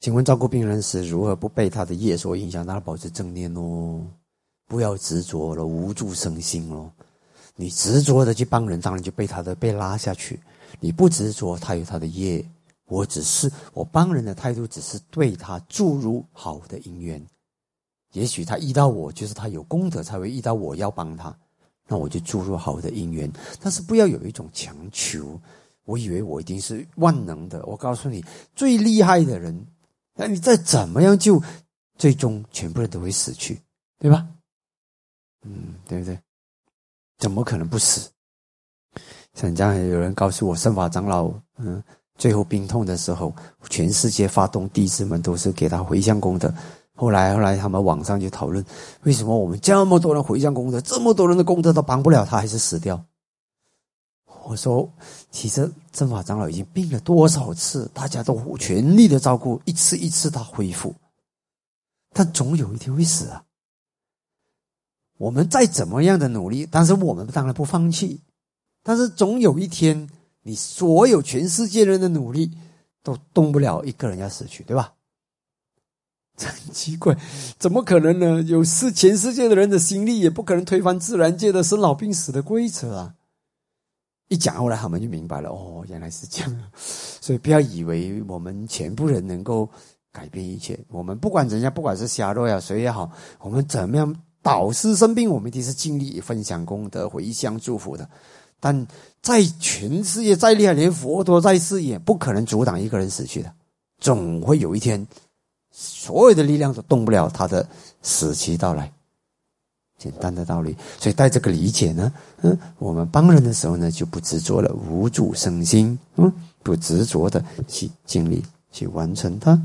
请问照顾病人时如何不被他的业所影响？他保持正念哦，不要执着了，无助生心哦。你执着的去帮人，当然就被他的被拉下去；你不执着，他有他的业。我只是我帮人的态度，只是对他注入好的因缘。也许他遇到我，就是他有功德才会遇到我要帮他，那我就注入好的因缘。但是不要有一种强求。我以为我一定是万能的，我告诉你，最厉害的人。那你再怎么样救，最终全部人都会死去，对吧？嗯，对不对？怎么可能不死？像这样有人告诉我，圣法长老，嗯，最后病痛的时候，全世界发动弟子们都是给他回向功德。后来，后来他们网上就讨论，为什么我们这么多人回向功德，这么多人的功德都帮不了他，还是死掉？我说，其实正法长老已经病了多少次，大家都全力的照顾，一次一次他恢复，但总有一天会死啊。我们再怎么样的努力，但是我们当然不放弃，但是总有一天，你所有全世界人的努力都动不了一个人要死去，对吧？很奇怪，怎么可能呢？有世全世界的人的心力，也不可能推翻自然界的生老病死的规则啊。一讲，后来他们就明白了。哦，原来是这样。所以不要以为我们全部人能够改变一切。我们不管人家，不管是瞎弱呀，谁也好，我们怎么样导师生病，我们一定是尽力分享功德、回向祝福的。但在全世界再厉害，连佛陀在世也不可能阻挡一个人死去的。总会有一天，所有的力量都动不了他的死期到来。简单的道理，所以带这个理解呢，嗯，我们帮人的时候呢，就不执着了，无助生心，嗯，不执着的去尽力去完成它。